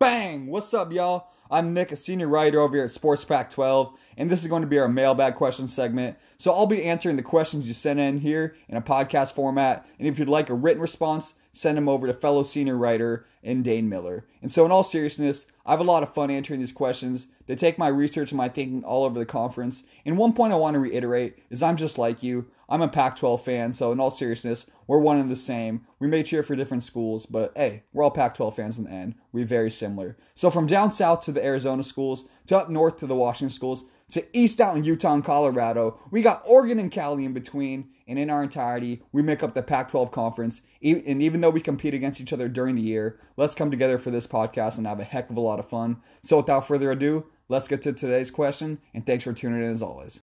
Bang! What's up, y'all? I'm Nick, a senior writer over here at Sports Pac 12, and this is going to be our mailbag question segment. So I'll be answering the questions you sent in here in a podcast format, and if you'd like a written response, send them over to fellow senior writer and Dane Miller. And so, in all seriousness, I have a lot of fun answering these questions. They take my research and my thinking all over the conference. And one point I want to reiterate is I'm just like you. I'm a Pac 12 fan, so in all seriousness, we're one and the same. We may cheer for different schools, but hey, we're all Pac 12 fans in the end. We're very similar. So from down south to the Arizona schools, to up north to the Washington schools, to east in Utah and Colorado, we got Oregon and Cali in between, and in our entirety, we make up the Pac 12 conference. And even though we compete against each other during the year, let's come together for this podcast and have a heck of a lot of fun. So without further ado, let's get to today's question, and thanks for tuning in as always.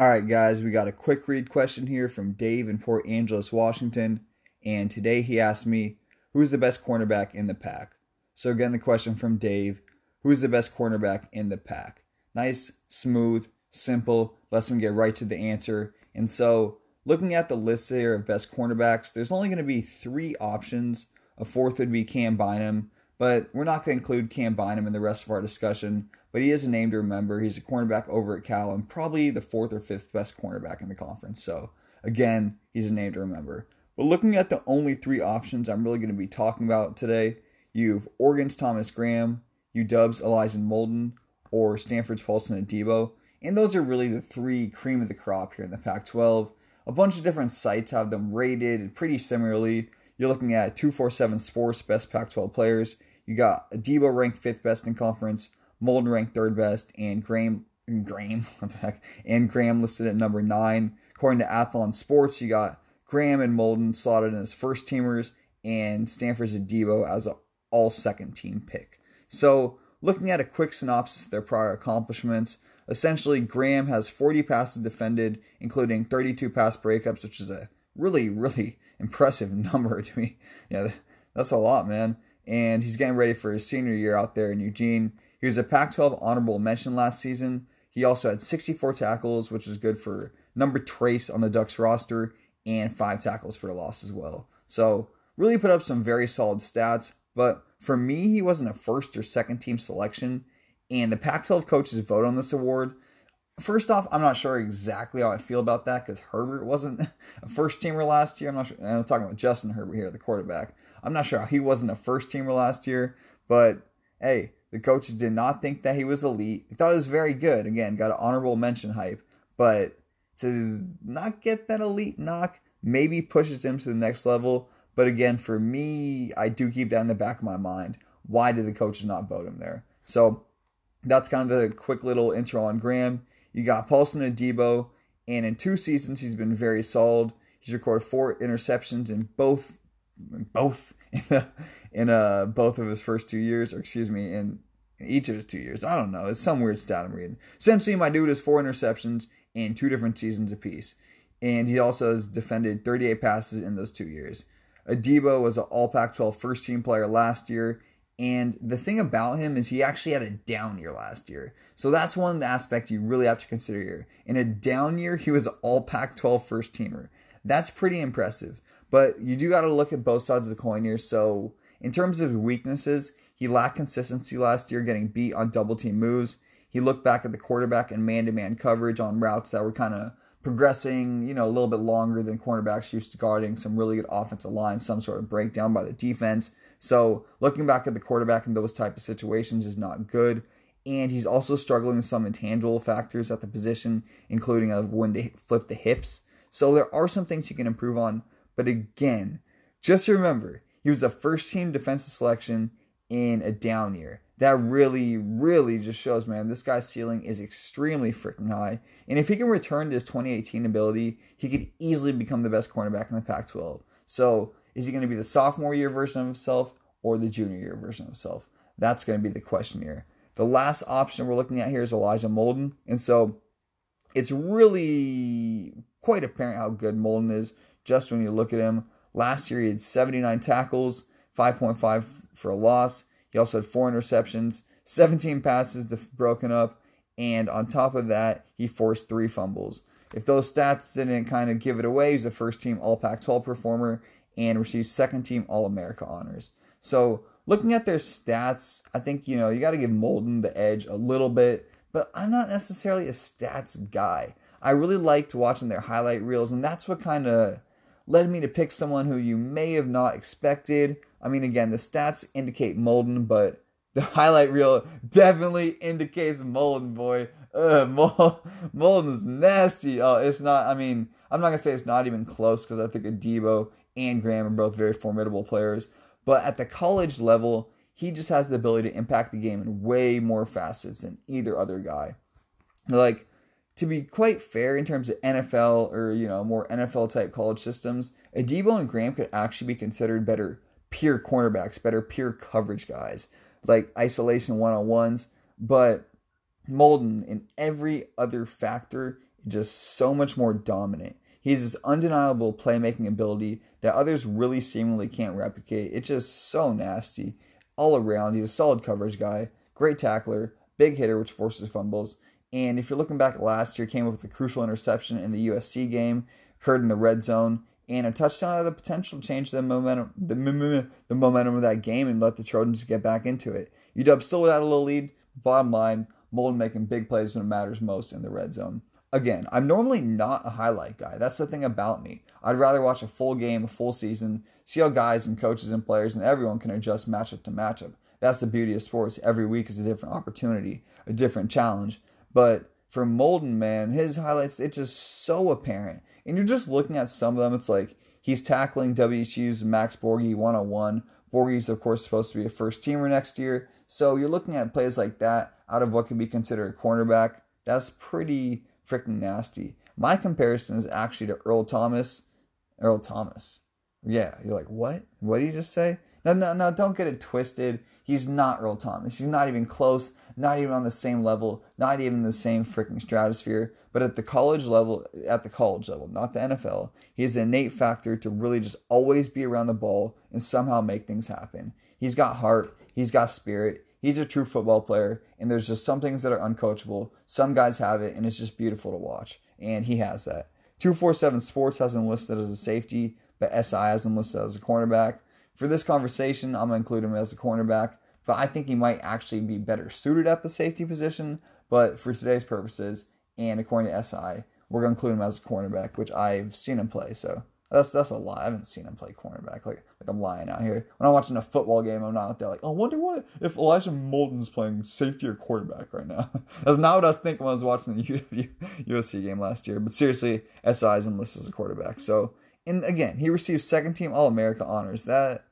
All right, guys, we got a quick read question here from Dave in Port Angeles, Washington. And today he asked me, Who's the best cornerback in the Pac? So, again, the question from Dave Who's the best cornerback in the Pac? Nice, smooth, simple, lets him get right to the answer. And so, looking at the list here of best cornerbacks, there's only going to be three options. A fourth would be Cam Bynum, but we're not going to include Cam Bynum in the rest of our discussion but he is a name to remember. He's a cornerback over at Cal and probably the fourth or fifth best cornerback in the conference. So, again, he's a name to remember. But looking at the only three options I'm really going to be talking about today, you've Oregon's Thomas Graham, UW's Elijah Molden, or Stanford's Paulson Adebo. And those are really the three cream of the crop here in the Pac 12. A bunch of different sites have them rated pretty similarly. You're looking at 247 Sports best Pac 12 players. You got Adebo ranked fifth best in conference, Molden ranked third best, and Graham, Graham, what the heck, and Graham listed at number nine. According to Athlon Sports, you got Graham and Molden slotted in as first teamers, and Stanford's Adebo as an all second team pick. So, looking at a quick synopsis of their prior accomplishments, essentially Graham has 40 passes defended, including 32 pass breakups, which is a really, really impressive number to me. Yeah, that's a lot, man. And he's getting ready for his senior year out there in Eugene. He was a Pac 12 honorable mention last season. He also had 64 tackles, which is good for number trace on the Ducks roster, and five tackles for a loss as well. So, really put up some very solid stats. But for me, he wasn't a first or second team selection. And the Pac 12 coaches vote on this award. First off, I'm not sure exactly how I feel about that because Herbert wasn't a first teamer last year. I'm not sure. I'm talking about Justin Herbert here, the quarterback. I'm not sure how he wasn't a first teamer last year, but hey, the coaches did not think that he was elite. They thought he was very good. Again, got an honorable mention hype, but to not get that elite knock maybe pushes him to the next level. But again, for me, I do keep that in the back of my mind. Why did the coaches not vote him there? So that's kind of the quick little intro on Graham. You got Paulson Adebo, and in two seasons he's been very solid. He's recorded four interceptions in both both in uh, both of his first two years, or excuse me, in, in each of his two years. I don't know. It's some weird stat I'm reading. Essentially, my dude has four interceptions in two different seasons apiece. And he also has defended 38 passes in those two years. Adebo was an All Pac 12 first team player last year. And the thing about him is he actually had a down year last year. So that's one aspects you really have to consider here. In a down year, he was an All Pac 12 first teamer. That's pretty impressive. But you do got to look at both sides of the coin here. So in terms of weaknesses, he lacked consistency last year, getting beat on double team moves. He looked back at the quarterback and man to man coverage on routes that were kind of progressing, you know, a little bit longer than cornerbacks used to guarding some really good offensive line, some sort of breakdown by the defense. So looking back at the quarterback in those type of situations is not good. And he's also struggling with some intangible factors at the position, including of when to flip the hips. So there are some things he can improve on. But again, just remember, he was a first team defensive selection in a down year. That really, really just shows, man, this guy's ceiling is extremely freaking high. And if he can return to his 2018 ability, he could easily become the best cornerback in the Pac 12. So, is he going to be the sophomore year version of himself or the junior year version of himself? That's going to be the question here. The last option we're looking at here is Elijah Molden. And so, it's really quite apparent how good Molden is just when you look at him. Last year, he had 79 tackles, 5.5 for a loss. He also had four interceptions, 17 passes broken up, and on top of that, he forced three fumbles. If those stats didn't kind of give it away, he's a first team All Pac 12 performer and received second team All America honors. So, looking at their stats, I think, you know, you got to give Molden the edge a little bit, but I'm not necessarily a stats guy. I really liked watching their highlight reels, and that's what kind of led me to pick someone who you may have not expected. I mean, again, the stats indicate Molden, but the highlight reel definitely indicates Molden, boy. Ugh, Molden is nasty. Oh, it's not. I mean, I'm not gonna say it's not even close because I think Adebo and Graham are both very formidable players. But at the college level, he just has the ability to impact the game in way more facets than either other guy. Like, to be quite fair in terms of NFL or, you know, more NFL type college systems, Adebo and Graham could actually be considered better pure cornerbacks, better pure coverage guys, like isolation one on ones. But Molden, in every other factor, just so much more dominant. He has this undeniable playmaking ability that others really seemingly can't replicate. It's just so nasty all around. He's a solid coverage guy, great tackler, big hitter, which forces fumbles. And if you're looking back last year, came up with a crucial interception in the USC game, occurred in the red zone, and a touchdown had the potential to change the momentum, the, the momentum of that game and let the Trojans get back into it. UW still have a little lead. Bottom line, Molden making big plays when it matters most in the red zone. Again, I'm normally not a highlight guy. That's the thing about me. I'd rather watch a full game, a full season, see how guys and coaches and players and everyone can adjust matchup to matchup. That's the beauty of sports. Every week is a different opportunity, a different challenge. But for Molden, man, his highlights, it's just so apparent. And you're just looking at some of them, it's like he's tackling WSU's Max Borghi one on one. Borghi's, of course, supposed to be a first teamer next year. So you're looking at plays like that out of what could be considered a cornerback. That's pretty freaking nasty. My comparison is actually to Earl Thomas. Earl Thomas. Yeah, you're like, what? What did you just say? No, no, no, don't get it twisted. He's not Earl Thomas. He's not even close, not even on the same level, not even in the same freaking stratosphere. But at the college level, at the college level, not the NFL, he has an innate factor to really just always be around the ball and somehow make things happen. He's got heart, he's got spirit, he's a true football player, and there's just some things that are uncoachable. Some guys have it, and it's just beautiful to watch, and he has that. 247 Sports has him listed as a safety, but SI has him listed as a cornerback. For this conversation, I'm going to include him as a cornerback, but I think he might actually be better suited at the safety position. But for today's purposes, and according to SI, we're going to include him as a cornerback, which I've seen him play. So that's that's a lie. I haven't seen him play cornerback. Like like I'm lying out here. When I'm watching a football game, I'm not out there like, oh, I wonder what if Elijah Molden's playing safety or quarterback right now. that's not what I was thinking when I was watching the USC game last year. But seriously, SI is enlisted as a quarterback. So and again, he received second team All America honors. That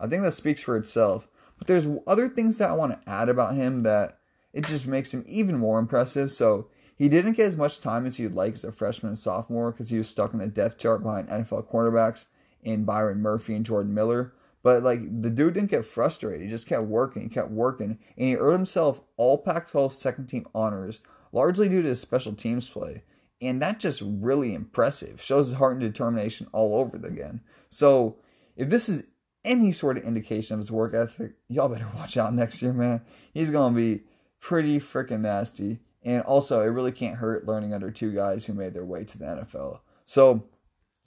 I think that speaks for itself. But there's other things that I want to add about him that it just makes him even more impressive. So he didn't get as much time as he'd like as a freshman and sophomore because he was stuck in the depth chart behind NFL cornerbacks in Byron Murphy and Jordan Miller. But like the dude didn't get frustrated. He just kept working, kept working, and he earned himself all Pac-12 second team honors, largely due to his special teams play. And that just really impressive. Shows his heart and determination all over again. So if this is any sort of indication of his work ethic, y'all better watch out next year, man. He's gonna be pretty freaking nasty. And also, it really can't hurt learning under two guys who made their way to the NFL. So,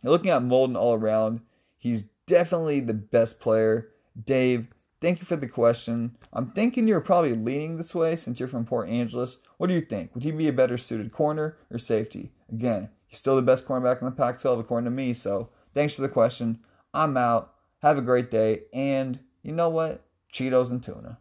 looking at Molden all around, he's definitely the best player. Dave, thank you for the question. I'm thinking you're probably leaning this way since you're from Port Angeles. What do you think? Would he be a better suited corner or safety? Again, he's still the best cornerback in the Pac 12 according to me. So, thanks for the question. I'm out. Have a great day. And you know what? Cheetos and tuna.